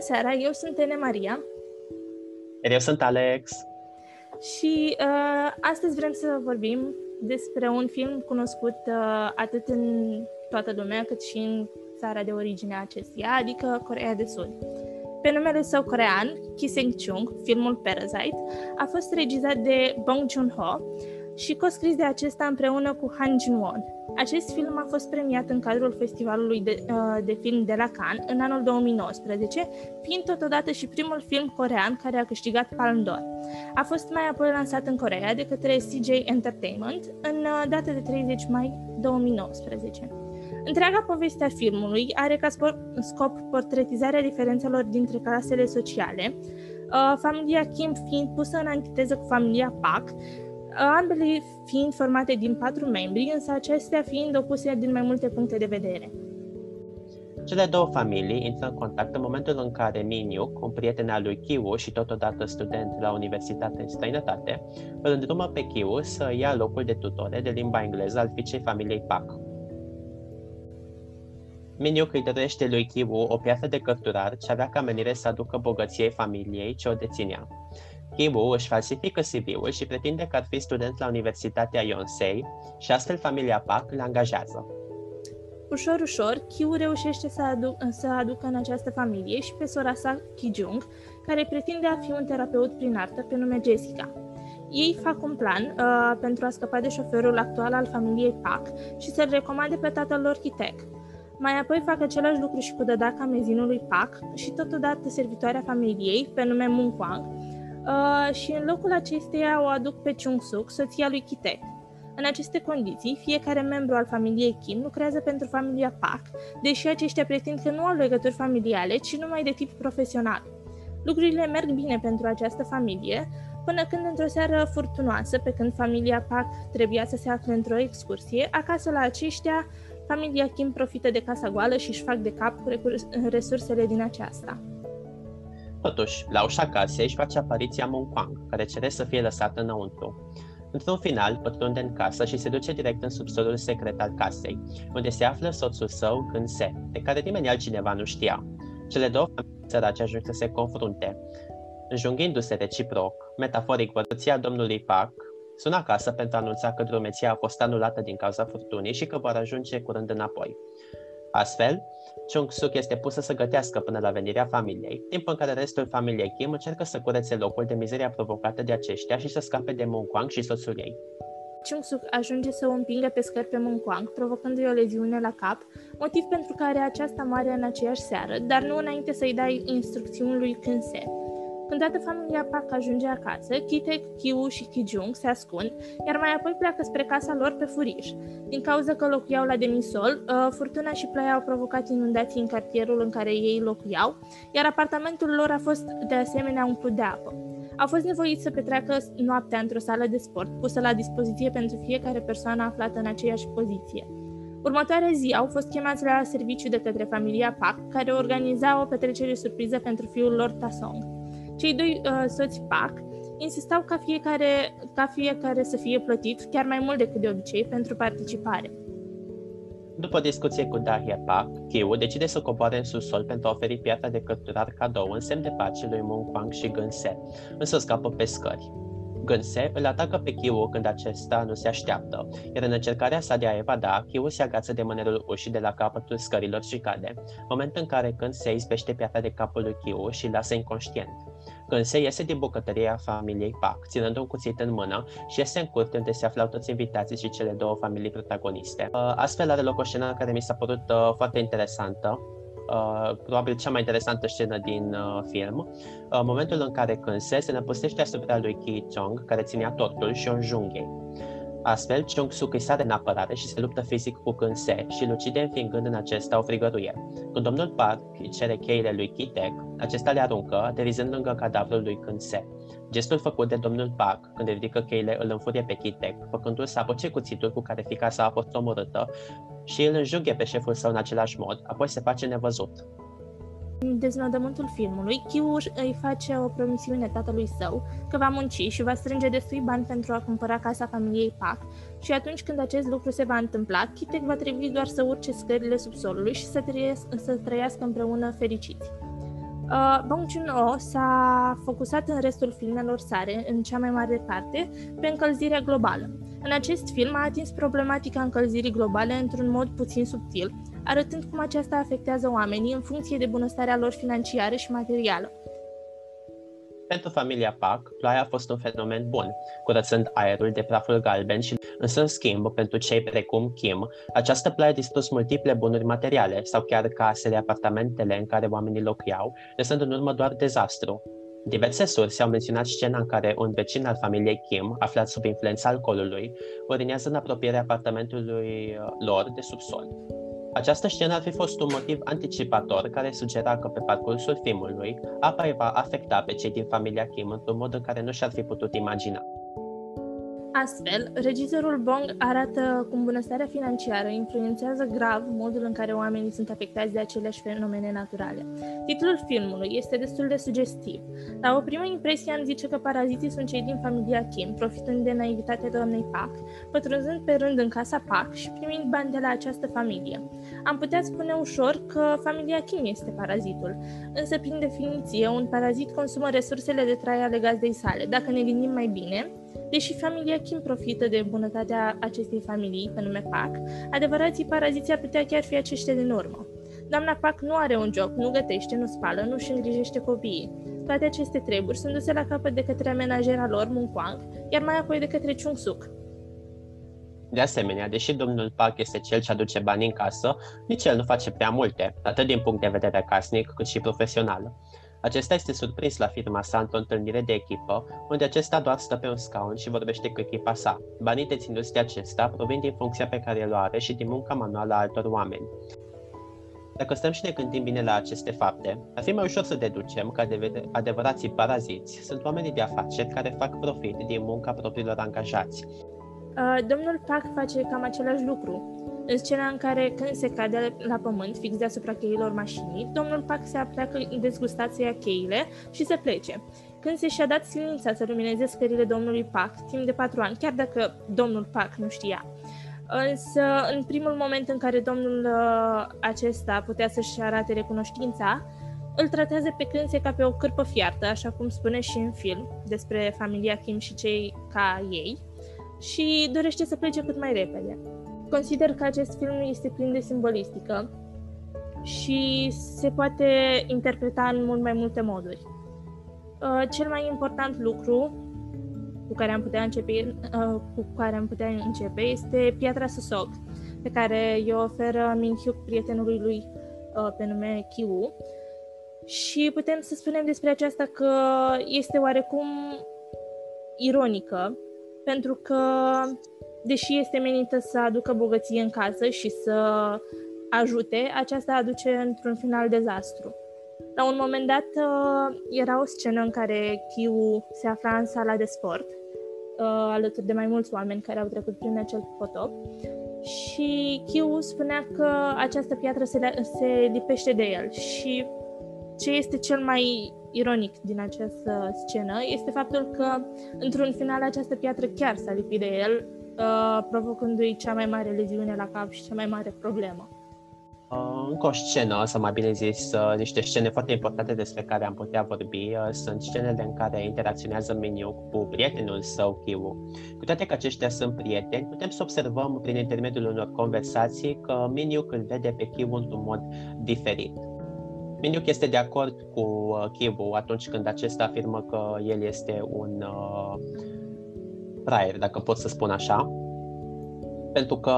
seara, eu sunt Ene Maria. Iar eu sunt Alex. Și uh, astăzi vrem să vorbim despre un film cunoscut uh, atât în toată lumea cât și în țara de origine a acestuia, adică Corea de Sud. Pe numele său corean, Ki Seng-chung, filmul Parasite, a fost regizat de Bong Joon-ho și co-scris de acesta împreună cu Han Jun-won. Acest film a fost premiat în cadrul Festivalului de, uh, de Film de la Cannes în anul 2019, fiind totodată și primul film corean care a câștigat Palme d'Or. A fost mai apoi lansat în Corea de către CJ Entertainment în uh, data de 30 mai 2019. Întreaga poveste a filmului are ca scop portretizarea diferențelor dintre clasele sociale, uh, familia Kim fiind pusă în antiteză cu familia Park, ambele fiind formate din patru membri, însă acestea fiind opuse din mai multe puncte de vedere. Cele două familii intră în contact în momentul în care Miniuk, un prieten al lui Kiwu și totodată student la universitate în străinătate, îl îndrumă pe Kiwu să ia locul de tutore de limba engleză al fiicei familiei Pak. Miniuk îi dăruiește lui Kiwu o piatră de cărturar ce avea ca menire să aducă bogăției familiei ce o deținea. Kibu își falsifică CV-ul și pretinde că ar fi student la Universitatea Yonsei și astfel familia Park îl angajează. Ușor, ușor, Kiu reușește să, adu- să aducă în această familie și pe sora sa, Kijung, care pretinde a fi un terapeut prin artă pe nume Jessica. Ei fac un plan uh, pentru a scăpa de șoferul actual al familiei Park și să-l recomande pe tatăl lor Kitek. Mai apoi fac același lucru și cu dădaca mezinului Park și totodată servitoarea familiei, pe nume Moon Kwang, uh, și în locul acesteia o aduc pe Chung Suk, soția lui Kitek. În aceste condiții, fiecare membru al familiei Kim lucrează pentru familia Park, deși aceștia pretind că nu au legături familiale, ci numai de tip profesional. Lucrurile merg bine pentru această familie, până când într-o seară furtunoasă, pe când familia Park trebuia să se afle într-o excursie, acasă la aceștia, familia Kim profită de casa goală și își fac de cap cu resursele din aceasta. Totuși, la ușa casei își face apariția Monquang, care cere să fie lăsată înăuntru. Într-un final, pătrunde în casă și se duce direct în subsolul secret al casei, unde se află soțul său, Gânse, de care nimeni altcineva nu știa. Cele două familii sărace ajung să se confrunte. Înjunghindu-se reciproc, metaforic vărăția domnului Park, sună acasă pentru a anunța că drumeția a fost anulată din cauza furtunii și că vor ajunge curând înapoi. Astfel, Chung Suk este pusă să gătească până la venirea familiei, timp în care restul familiei Kim încearcă să curețe locul de mizeria provocată de aceștia și să scape de Moon Kwang și soțul ei. Chung Suk ajunge să o împingă pe scări pe Moon Kwang, provocându-i o leziune la cap, motiv pentru care aceasta moare în aceeași seară, dar nu înainte să-i dai instrucțiuni lui Kunse. Când toată familia Park ajunge acasă, Kite, Kiu și Kijung se ascund, iar mai apoi pleacă spre casa lor pe furiș. Din cauza că locuiau la demisol, uh, furtuna și ploaia au provocat inundații în cartierul în care ei locuiau, iar apartamentul lor a fost de asemenea umplut de apă. Au fost nevoiți să petreacă noaptea într-o sală de sport, pusă la dispoziție pentru fiecare persoană aflată în aceeași poziție. Următoarea zi au fost chemați la serviciu de către familia Park, care organiza o petrecere surpriză pentru fiul lor Tasong. Cei doi uh, soți PAC insistau ca fiecare, ca fiecare să fie plătit chiar mai mult decât de obicei pentru participare. După discuție cu Dahia Park, Kiu decide să coboare în subsol pentru a oferi piatra de cărturar cadou în semn de pace lui Mung Kwang și Gânse, însă scapă pe scări. Gânse îl atacă pe Kiu când acesta nu se așteaptă, iar în încercarea sa de a evada, Kiu se agață de mânerul ușii de la capătul scărilor și cade, moment în care Gânse izbește piatra de capul lui Kiu și îl lasă inconștient. Când se iese din bucătăria familiei Pac, ținând un cuțit în mână și iese în curte unde se aflau toți invitații și cele două familii protagoniste. Uh, astfel are loc o scenă care mi s-a părut uh, foarte interesantă, Uh, probabil cea mai interesantă scenă din uh, film, uh, momentul în care Kânse se năpustește asupra lui Ki Chong, care ținea tortul și o înjunghe. Astfel, Chung Suk îi sare în apărare și se luptă fizic cu Kânse și îl ucide înfingând în acesta o frigăruie. Când domnul Park îi cere cheile lui Kitek, acesta le aruncă, aterizând lângă cadavrul lui Kânse. Gestul făcut de domnul Park când ridică cheile îl înfurie pe Kitek, făcându-l să apuce cuțitul cu care fica sa a fost omorâtă și îl înjunghe pe șeful său în același mod, apoi se face nevăzut. În deznodământul filmului, Kiu îi face o promisiune tatălui său că va munci și va strânge destui bani pentru a cumpăra casa familiei Pac și atunci când acest lucru se va întâmpla, Kitek va trebui doar să urce scările subsolului și să, trăiesc, să trăiască împreună fericiți. Uh, Bong Joon-ho s-a focusat în restul filmelor sale, în cea mai mare parte, pe încălzirea globală. În acest film a atins problematica încălzirii globale într-un mod puțin subtil, arătând cum aceasta afectează oamenii în funcție de bunăstarea lor financiară și materială. Pentru familia Park, ploaia a fost un fenomen bun, curățând aerul de praful galben și, însă, în schimb, pentru cei precum Kim, această ploaie a distrus multiple bunuri materiale sau chiar casele, apartamentele în care oamenii locuiau, lăsând în urmă doar dezastru. Diverse surse au menționat scena în care un vecin al familiei Kim, aflat sub influența alcoolului, urinează în apropierea apartamentului uh, lor de subsol. Această scenă ar fi fost un motiv anticipator care sugera că pe parcursul filmului apa îi va afecta pe cei din familia Kim într-un mod în care nu și-ar fi putut imagina. Astfel, regizorul Bong arată cum bunăstarea financiară influențează grav modul în care oamenii sunt afectați de aceleași fenomene naturale. Titlul filmului este destul de sugestiv. La o primă impresie am zice că paraziții sunt cei din familia Kim, profitând de naivitatea doamnei Park, pătrunzând pe rând în casa Park și primind bani de la această familie. Am putea spune ușor că familia Kim este parazitul, însă prin definiție un parazit consumă resursele de trai ale gazdei sale. Dacă ne gândim mai bine, Deși familia Kim profită de bunătatea acestei familii, pe nume Pac, adevărații paraziții ar putea chiar fi aceștia din urmă. Doamna Pac nu are un job, nu gătește, nu spală, nu își îngrijește copiii. Toate aceste treburi sunt duse la capăt de către amenajera lor, Munkwang, iar mai apoi de către Chung Suk. De asemenea, deși domnul Park este cel ce aduce bani în casă, nici el nu face prea multe, atât din punct de vedere casnic cât și profesional. Acesta este surprins la firma sa într-o întâlnire de echipă, unde acesta doar stă pe un scaun și vorbește cu echipa sa. Banii deținuți de acesta provin din funcția pe care o are și din munca manuală a altor oameni. Dacă stăm și ne gândim bine la aceste fapte, ar fi mai ușor să deducem că adevărații paraziți sunt oamenii de afaceri care fac profit din munca propriilor angajați. Uh, domnul Pac face cam același lucru. În scena în care, când se cade la pământ, fix deasupra cheilor mașinii, domnul Pac se apleacă dezgustat să ia cheile și se plece. Când se și-a dat silința să lumineze scările domnului Pac, timp de patru ani, chiar dacă domnul Pac nu știa. Însă, în primul moment în care domnul uh, acesta putea să-și arate recunoștința, îl tratează pe Cânse ca pe o cârpă fiartă, așa cum spune și în film, despre familia Kim și cei ca ei, și dorește să plece cât mai repede. Consider că acest film este plin de simbolistică și se poate interpreta în mult mai multe moduri. Uh, cel mai important lucru cu care am putea începe, uh, cu care am putea începe este piatra Susok, pe care o oferă Minhyuk prietenului lui uh, pe nume Kiwu. Și putem să spunem despre aceasta că este oarecum ironică, pentru că deși este menită să aducă bogăție în casă și să ajute, aceasta aduce într-un final dezastru. La un moment dat uh, era o scenă în care Kiu se afla în sala de sport, uh, alături de mai mulți oameni care au trecut prin acel potop și Kiu spunea că această piatră se, se lipește de el și ce este cel mai ironic din această scenă este faptul că, într-un final, această piatră chiar s-a lipit de el, uh, provocându-i cea mai mare leziune la cap și cea mai mare problemă. Uh, încă o scenă, să mai bine zis, uh, niște scene foarte importante despre care am putea vorbi, uh, sunt scenele în care interacționează Meniu cu prietenul său, Kiwu. Cu toate că aceștia sunt prieteni, putem să observăm prin intermediul unor conversații că Meniu îl vede pe Kiwu într-un mod diferit. Miniuc este de acord cu uh, Kivu atunci când acesta afirmă că el este un uh, fraier, dacă pot să spun așa, pentru că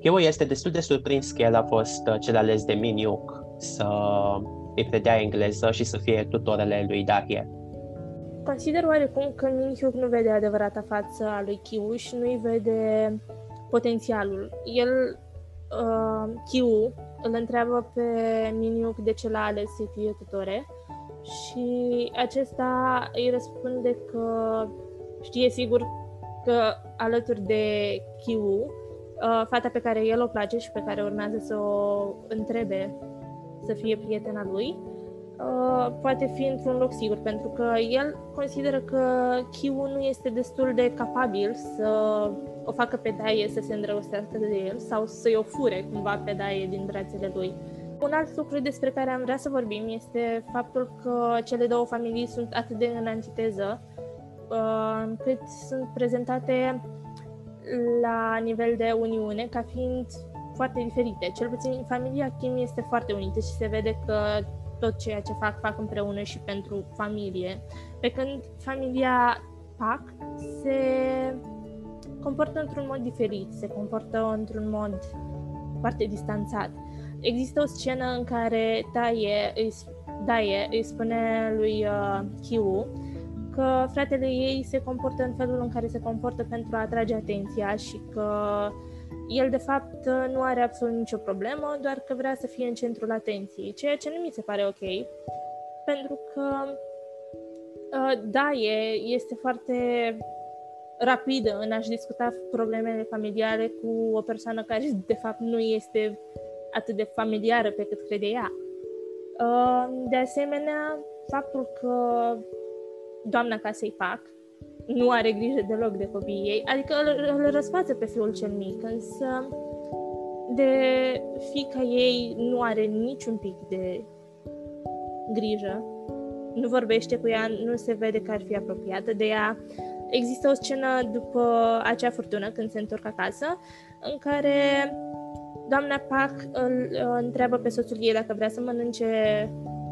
Kivu este destul de surprins că el a fost uh, cel ales de Miniuc să îi predea engleză și să fie tutorele lui Dahie. Consider oarecum că Minhyuk nu vede adevărata față a lui Kiwu și nu-i vede potențialul. El, uh, Kiwu, îl întreabă pe Miniuc de ce l-a ales să fie tutore și acesta îi răspunde că știe sigur că alături de Kiwu, uh, fata pe care el o place și pe care urmează să o întrebe să fie prietena lui, uh, poate fi într-un loc sigur, pentru că el consideră că Kiwu nu este destul de capabil să o facă pe Daie să se îndrăgostească de el sau să-i o fure cumva pe Daie din brațele lui. un alt lucru despre care am vrea să vorbim este faptul că cele două familii sunt atât de în antiteză uh, încât sunt prezentate la nivel de uniune ca fiind foarte diferite. Cel puțin familia Kim este foarte unită și se vede că tot ceea ce fac, fac împreună și pentru familie. Pe când familia Park se comportă într-un mod diferit, se comportă într-un mod foarte distanțat. Există o scenă în care Taie îi, Daie îi spune lui uh, Kiu că fratele ei se comportă în felul în care se comportă pentru a atrage atenția și că el de fapt nu are absolut nicio problemă, doar că vrea să fie în centrul atenției, ceea ce nu mi se pare ok, pentru că uh, Daie este foarte rapidă în a-și discuta problemele familiale cu o persoană care de fapt nu este atât de familiară pe cât crede ea. Uh, de asemenea, faptul că doamna casei fac nu are grijă deloc de copiii ei, adică îl, îl răsfață pe fiul cel mic, însă de fica ei nu are niciun pic de grijă, nu vorbește cu ea, nu se vede că ar fi apropiată de ea. Există o scenă după acea furtună, când se întorc acasă, în care doamna Pac îl întreabă pe soțul ei dacă vrea să mănânce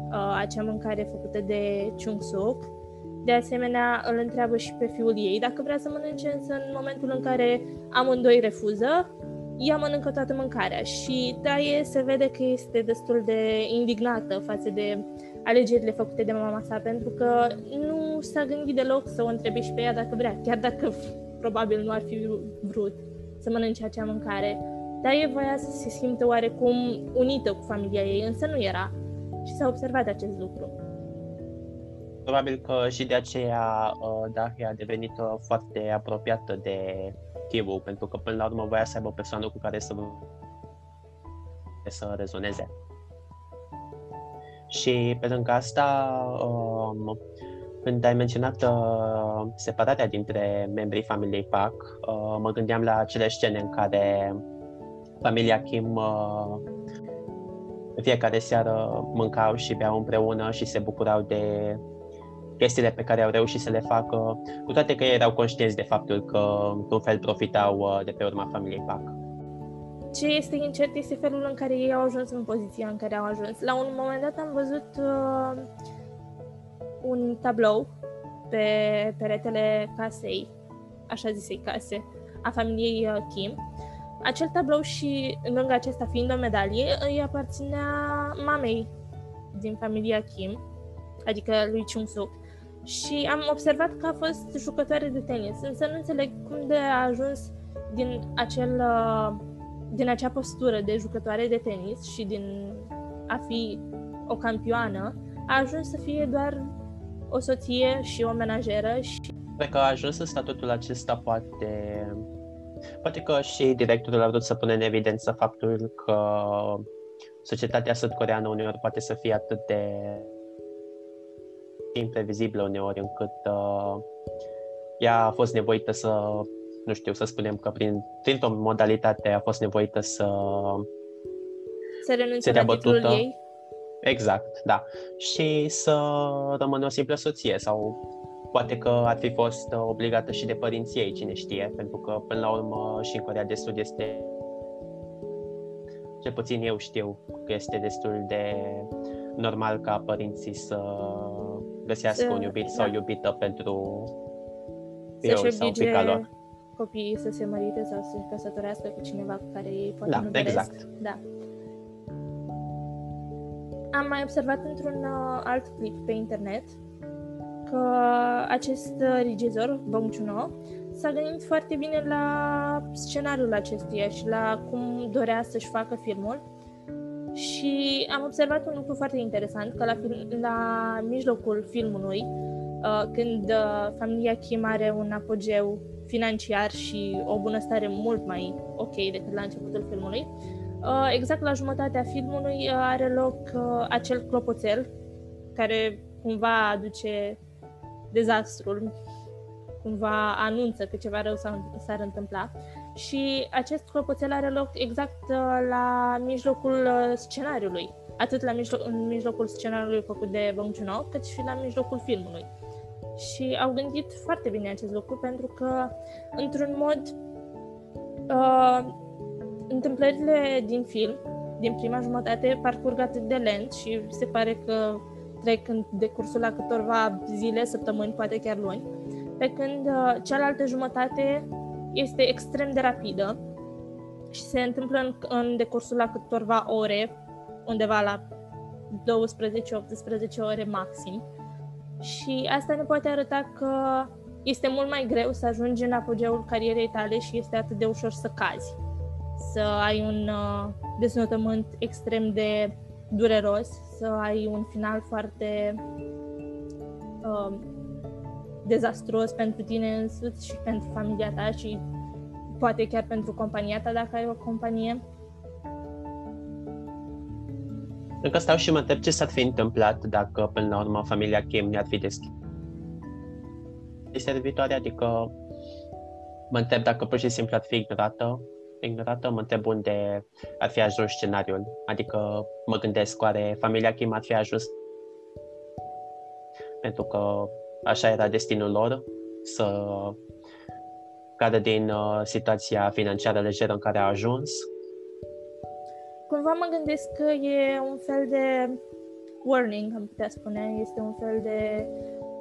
uh, acea mâncare făcută de Chung Suk de asemenea, îl întreabă și pe fiul ei dacă vrea să mănânce, însă în momentul în care amândoi refuză, ea mănâncă toată mâncarea și Taie se vede că este destul de indignată față de alegerile făcute de mama sa, pentru că nu s-a gândit deloc să o întrebe și pe ea dacă vrea, chiar dacă probabil nu ar fi vrut să mănânce acea mâncare. Taie voia să se simtă oarecum unită cu familia ei, însă nu era. Și s-a observat acest lucru. Probabil că și de aceea uh, Dahlia a devenit uh, foarte apropiată de Kivu, pentru că până la urmă voia să aibă o persoană cu care să, să rezoneze. Și pe lângă asta, um, când ai menționat uh, separarea dintre membrii familiei Park, uh, mă gândeam la acele scene în care familia Kim uh, fiecare seară mâncau și beau împreună și se bucurau de chestiile pe care au reușit să le facă, cu toate că ei erau conștienți de faptul că, într-un fel, profitau uh, de pe urma familiei PAC. Ce este incert este felul în care ei au ajuns în poziția în care au ajuns. La un moment dat am văzut uh, un tablou pe peretele casei, așa zisei case, a familiei uh, Kim. Acel tablou și, lângă acesta fiind o medalie, îi aparținea mamei din familia Kim, adică lui Chung Suk și am observat că a fost jucătoare de tenis, însă nu înțeleg cum de a ajuns din, acel, uh, din acea postură de jucătoare de tenis și din a fi o campioană, a ajuns să fie doar o soție și o menajeră și... Cred că a ajuns în statutul acesta poate... Poate că și directorul a vrut să pune în evidență faptul că societatea sud-coreană uneori poate să fie atât de imprevizibilă uneori, încât uh, ea a fost nevoită să, nu știu, să spunem că prin, printr-o modalitate a fost nevoită să să renunțe la titlul ei? Exact, da. Și să rămână o simplă soție sau poate că ar fi fost obligată și de părinții ei, cine știe, pentru că până la urmă și în Corea de Sud este cel puțin eu știu că este destul de normal ca părinții să găsească să, un iubit da. sau iubită pentru eu sau fica lor. copiii să se mărite sau să se căsătorească cu cineva cu care ei poate da, nu exact. Da. Am mai observat într-un uh, alt clip pe internet că acest uh, regizor, Bong Joon-ho, s-a gândit foarte bine la scenariul acestuia și la cum dorea să-și facă filmul și am observat un lucru foarte interesant, că la, film, la mijlocul filmului, uh, când uh, familia Kim are un apogeu financiar și o bunăstare mult mai ok decât la începutul filmului, uh, exact la jumătatea filmului uh, are loc uh, acel clopoțel care cumva aduce dezastrul, cumva anunță că ceva rău s-ar întâmpla și acest clopoțel are loc exact uh, la mijlocul uh, scenariului. atât la mijloc, în mijlocul scenariului făcut de Bong Joon-ho, cât și la mijlocul filmului. Și au gândit foarte bine acest lucru pentru că, într-un mod, uh, întâmplările din film, din prima jumătate, parcurg atât de lent și se pare că trec în decursul la câtorva zile, săptămâni, poate chiar luni, pe când uh, cealaltă jumătate este extrem de rapidă și se întâmplă în, în decursul la câtorva ore, undeva la 12-18 ore maxim. Și asta ne poate arăta că este mult mai greu să ajungi în apogeul carierei tale și este atât de ușor să cazi. Să ai un uh, deznotământ extrem de dureros, să ai un final foarte uh, dezastruos pentru tine însuți și pentru familia ta și poate chiar pentru compania ta dacă ai o companie. Încă stau și mă întreb ce s-ar fi întâmplat dacă până la urmă familia Kim ne-ar fi deschis. Servitoare, adică mă întreb dacă pur și simplu ar fi ignorată, ignorată, mă întreb unde ar fi ajuns scenariul, adică mă gândesc oare familia Kim ar fi ajuns? Pentru că așa era destinul lor, să cadă din uh, situația financiară lejeră în care a ajuns. Cumva mă gândesc că e un fel de warning, am putea spune, este un fel de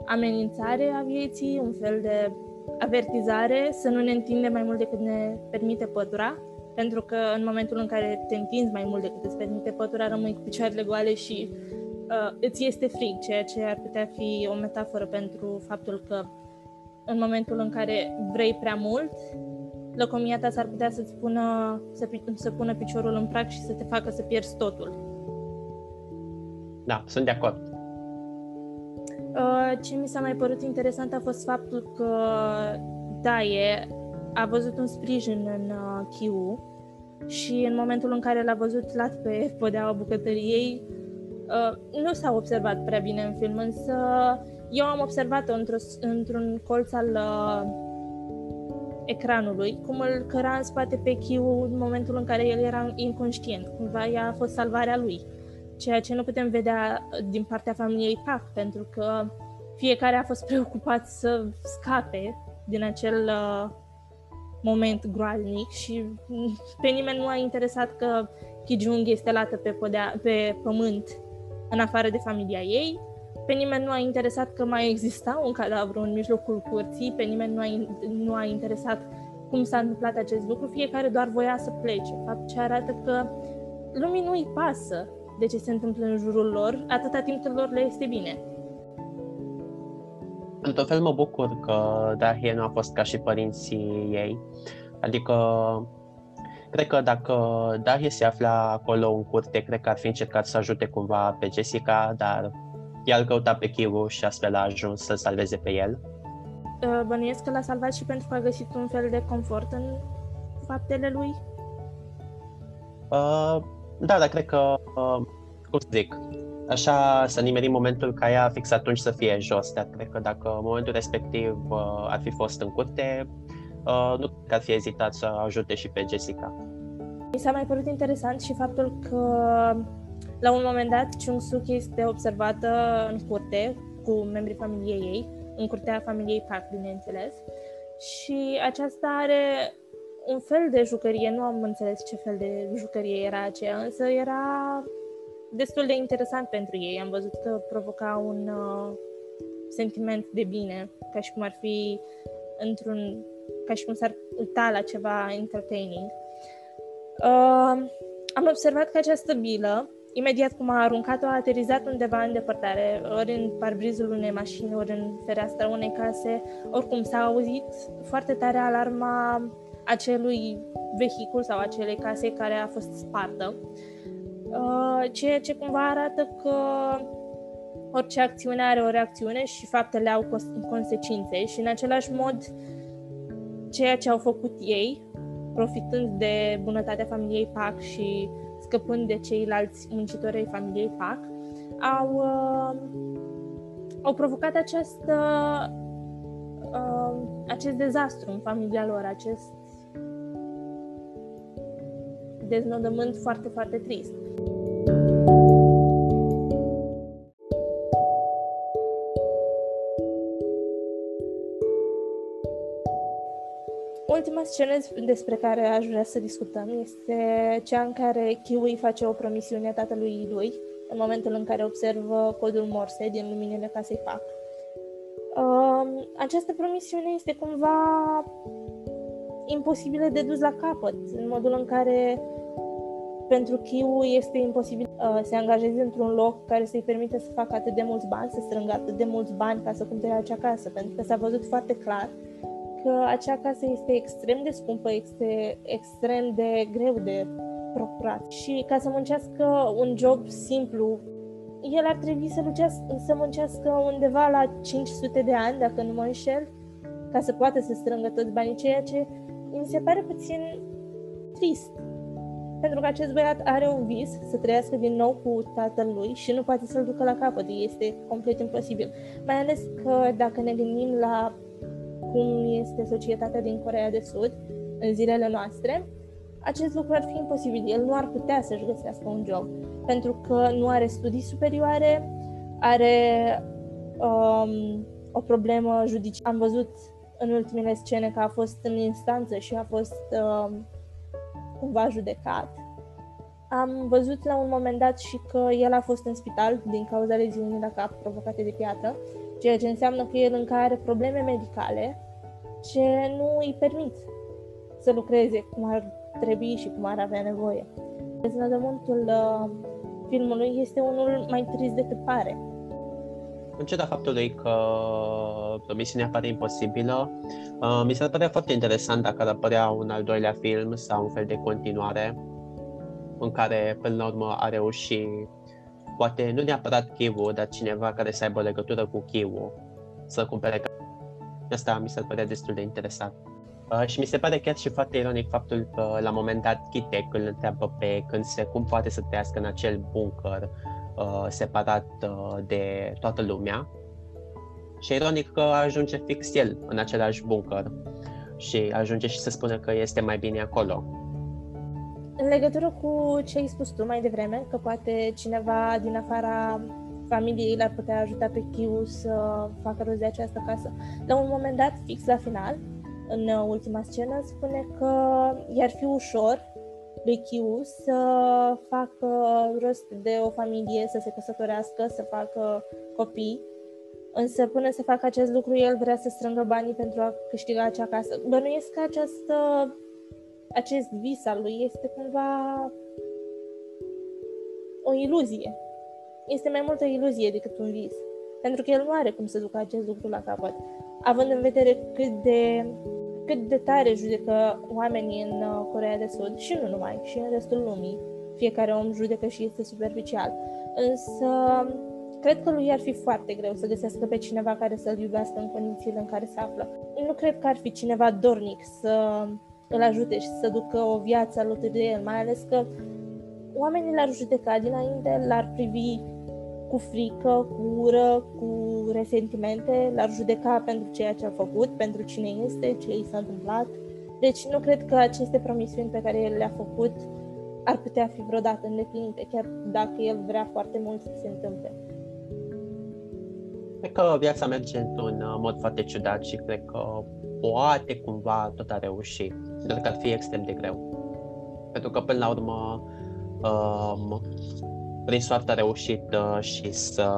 amenințare a vieții, un fel de avertizare să nu ne întindem mai mult decât ne permite pătura, pentru că în momentul în care te întinzi mai mult decât îți permite pătura, rămâi cu picioarele goale și uh, îți este frig, ceea ce ar putea fi o metaforă pentru faptul că în momentul în care vrei prea mult, lăcomia ta s-ar putea să-ți pună, să, să pună piciorul în prag și să te facă să pierzi totul. Da, sunt de acord. Uh, ce mi s-a mai părut interesant a fost faptul că Daie a văzut un sprijin în uh, Chiu și în momentul în care l-a văzut lat pe podeaua bucătăriei, uh, nu s-a observat prea bine în film, însă eu am observat-o într-un colț al uh, ecranului, cum îl căra în spate pe Chiu în momentul în care el era inconștient. Cumva ea a fost salvarea lui. Ceea ce nu putem vedea din partea familiei Pac, pentru că fiecare a fost preocupat să scape din acel uh, moment groaznic și pe nimeni nu a interesat că Kijung este lată pe, podea, pe pământ în afară de familia ei, pe nimeni nu a interesat că mai exista un cadavru în mijlocul curții, pe nimeni nu a, nu a interesat cum s-a întâmplat acest lucru, fiecare doar voia să plece, fapt ce arată că lumii nu-i pasă de ce se întâmplă în jurul lor, atâta timp cât lor le este bine. Într-un fel mă bucur că Dahie nu a fost ca și părinții ei, adică cred că dacă Dahie se afla acolo în curte, cred că ar fi încercat să ajute cumva pe Jessica, dar ea îl căuta pe Kiru și astfel a ajuns să salveze pe el. Uh, bănuiesc că l-a salvat și pentru că a găsit un fel de confort în faptele lui? Uh, da, dar cred că, uh, cum să zic, așa să nimerim momentul ca ea fix atunci să fie jos, dar cred că dacă momentul respectiv uh, ar fi fost în curte, uh, nu cred că ar fi ezitat să ajute și pe Jessica. Mi s-a mai părut interesant și faptul că la un moment dat, Chung Suk este observată în curte cu membrii familiei ei, în curtea familiei Park, bineînțeles, și aceasta are un fel de jucărie, nu am înțeles ce fel de jucărie era aceea, însă era destul de interesant pentru ei. Am văzut că provoca un uh, sentiment de bine, ca și cum ar fi într-un, ca și cum s-ar uita la ceva entertaining. Uh, am observat că această bilă Imediat cum a aruncat-o, a aterizat undeva în depărtare, ori în parbrizul unei mașini, ori în fereastra unei case. Oricum, s-a auzit foarte tare alarma acelui vehicul sau acelei case care a fost spartă, uh, ceea ce cumva arată că orice acțiune are o reacțiune și faptele au consecințe și în același mod ceea ce au făcut ei, profitând de bunătatea familiei PAC și scăpând de ceilalți muncitori ai familiei PAC, au, uh, au provocat această, uh, acest dezastru în familia lor, acest deznodământ foarte, foarte trist. Ultima scenă despre care aș vrea să discutăm este cea în care Kiwi face o promisiune tatălui lui în momentul în care observă codul Morse din luminile casei Pac. Uh, această promisiune este cumva imposibilă de dus la capăt, în modul în care pentru Kiu este imposibil uh, să se angajeze într-un loc care să-i permite să facă atât de mulți bani, să strângă atât de mulți bani ca să cumpere acea casă, pentru că s-a văzut foarte clar că acea casă este extrem de scumpă, este extrem de greu de procurat. Și ca să muncească un job simplu, el ar trebui să, lucească, să muncească undeva la 500 de ani, dacă nu mă înșel, ca să poată să strângă toți banii, ceea ce mi se pare puțin trist. Pentru că acest băiat are un vis să trăiască din nou cu tatăl lui și nu poate să-l ducă la capăt. Este complet imposibil. Mai ales că dacă ne gândim la cum este societatea din Corea de Sud în zilele noastre, acest lucru ar fi imposibil. El nu ar putea să-și găsească un job, pentru că nu are studii superioare, are um, o problemă judiciară. Am văzut în ultimele scene că a fost în instanță și a fost um, cumva judecat. Am văzut la un moment dat și că el a fost în spital din cauza leziunii la cap provocate de piatră, ceea ce înseamnă că el încă are probleme medicale ce nu îi permit să lucreze cum ar trebui și cum ar avea nevoie. Deznădământul uh, filmului este unul mai trist decât pare. În ciuda faptului că misiunea pare imposibilă, uh, mi s-ar părea foarte interesant dacă ar apărea un al doilea film sau un fel de continuare în care, până la urmă, a reușit, poate nu neapărat Kiwu, dar cineva care să aibă legătură cu Kiwu, să cumpere Asta mi s-ar părea destul de interesant. Uh, și mi se pare chiar și foarte ironic faptul că la un moment dat Kitek îl întreabă pe când se cum poate să trăiască în acel bunker uh, separat uh, de toată lumea. Și ironic că ajunge fix el în același bunker și ajunge și să spună că este mai bine acolo. În legătură cu ce ai spus tu mai devreme, că poate cineva din afara familiei l-ar putea ajuta pe Kiu să facă rost de această casă. La un moment dat, fix la final, în ultima scenă, spune că i-ar fi ușor lui Kiu să facă rost de o familie, să se căsătorească, să facă copii, însă până să facă acest lucru, el vrea să strângă banii pentru a câștiga acea casă. Bănuiesc că această, acest vis al lui este cumva o iluzie este mai multă iluzie decât un vis, pentru că el nu are cum să ducă acest lucru la capăt, având în vedere cât de, cât de tare judecă oamenii în uh, Corea de Sud și nu numai, și în restul lumii. Fiecare om judecă și este superficial. Însă, cred că lui ar fi foarte greu să găsească pe cineva care să-l iubească în condițiile în care se află. Nu cred că ar fi cineva dornic să îl ajute și să ducă o viață alături de el, mai ales că oamenii l-ar judeca dinainte, l-ar privi cu frică, cu ură, cu resentimente, l-ar judeca pentru ceea ce a făcut, pentru cine este, ce i s-a întâmplat. Deci nu cred că aceste promisiuni pe care el le-a făcut ar putea fi vreodată îndeplinite, chiar dacă el vrea foarte mult să se întâmple. Cred că viața merge într-un uh, mod foarte ciudat și cred că poate cumva tot a reușit, doar că ar fi extrem de greu. Pentru că până la urmă um, prin soartă a reușit uh, și să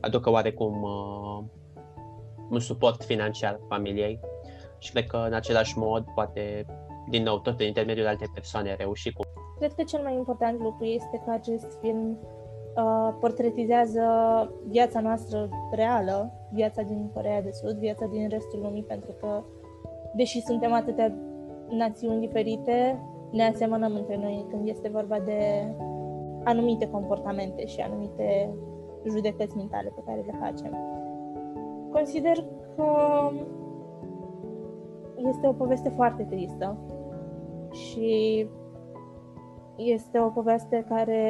aducă oarecum uh, un suport financiar familiei și cred că în același mod, poate, din nou, tot prin intermediul alte persoane a reușit cu... Cred că cel mai important lucru este că acest film uh, portretizează viața noastră reală, viața din Corea de Sud, viața din restul lumii, pentru că, deși suntem atâtea națiuni diferite, ne asemănăm între noi când este vorba de anumite comportamente și anumite judecăți mentale pe care le facem. Consider că este o poveste foarte tristă și este o poveste care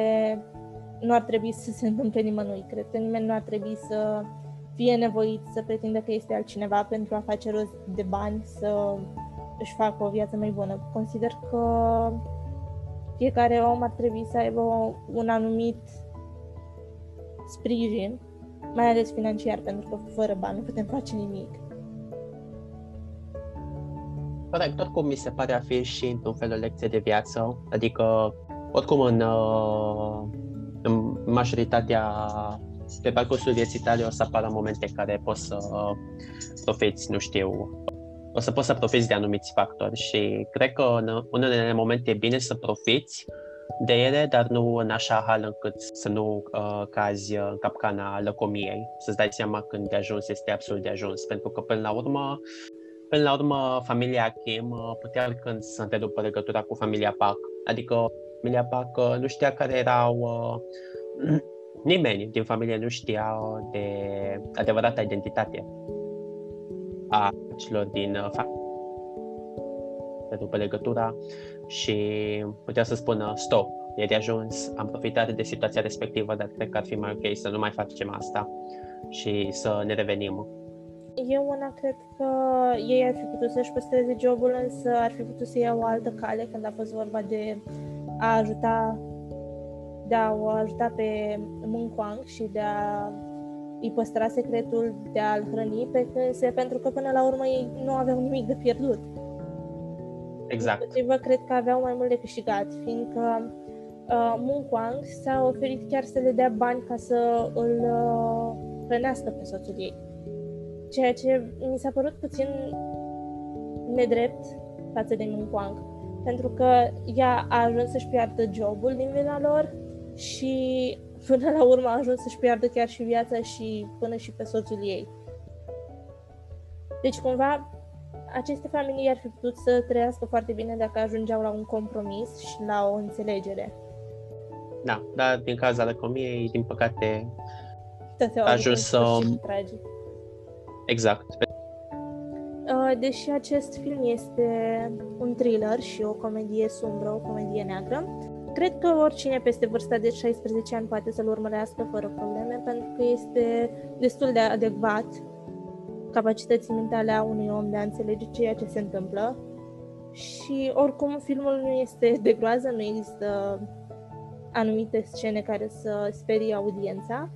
nu ar trebui să se întâmple nimănui. Cred că nimeni nu ar trebui să fie nevoit să pretindă că este altcineva pentru a face rost de bani, să își facă o viață mai bună. Consider că fiecare om ar trebui să aibă un anumit sprijin, mai ales financiar, pentru că fără bani nu putem face nimic. Corect, oricum mi se pare a fi și într-un fel o lecție de viață, adică oricum în, uh, în majoritatea pe parcursul vieții tale o să apară momente în care poți să profiți, nu știu, o să poți să profiți de anumiți factori și cred că în unele momente e bine să profiți de ele, dar nu în așa hal încât să nu uh, cazi în capcana lăcomiei, să-ți dai seama când de ajuns este absolut de ajuns, pentru că până la urmă Până la urmă, familia Kim uh, putea când să întrerupă legătura cu familia Park. Adică familia Park uh, nu știa care erau... Uh, nimeni din familie nu știa de adevărata identitate a celor din familie după legătura și putea să spună stop, e de ajuns, am profitat de situația respectivă, dar cred că ar fi mai ok să nu mai facem asta și să ne revenim. Eu una cred că ei ar fi putut să-și păstreze jobul, însă ar fi putut să iau o altă cale când a fost vorba de a ajuta de a o ajuta pe Mung Kwang și de a îi păstra secretul de a-l hrăni pe Cânse, pentru că până la urmă ei nu aveau nimic de pierdut. Exact. Vă cred că aveau mai mult de câștigat, fiindcă uh, Mung Kwang s-a oferit chiar să le dea bani ca să îl uh, hrănească pe soțul ei. Ceea ce mi s-a părut puțin nedrept față de Ming Kwang, pentru că ea a ajuns să-și piardă jobul din vina lor și până la urmă a ajuns să-și piardă chiar și viața și până și pe soțul ei. Deci cumva aceste familii ar fi putut să trăiască foarte bine dacă ajungeau la un compromis și la o înțelegere. Da, dar din cauza lăcomiei, din păcate, a ajuns să... Tragic. Exact. Uh, deși acest film este un thriller și o comedie sumbră, o comedie neagră, cred că oricine peste vârsta de 16 ani poate să-l urmărească fără probleme, pentru că este destul de adecvat capacității mentale a unui om de a înțelege ceea ce se întâmplă. Și oricum filmul nu este de groază, nu există anumite scene care să sperie audiența,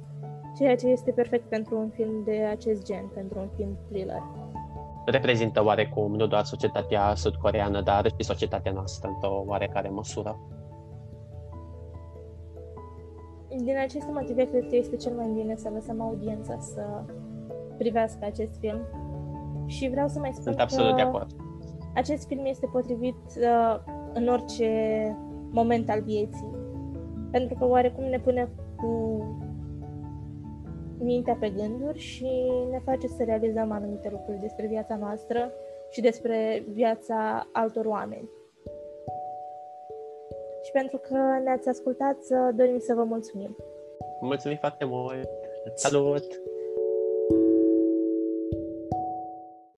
ceea ce este perfect pentru un film de acest gen, pentru un film thriller. Reprezintă oarecum nu doar societatea sud-coreană, dar și societatea noastră într-o oarecare măsură. Din aceste motive, cred că este cel mai bine să lăsăm audiența să privească acest film. Și vreau să mai spun Sunt absolut că de acord. acest film este potrivit uh, în orice moment al vieții. Pentru că oarecum ne pune cu mintea pe gânduri și ne face să realizăm anumite lucruri despre viața noastră și despre viața altor oameni. Și pentru că ne-ați ascultat, dorim să vă mulțumim. Mulțumim foarte mult! Salut!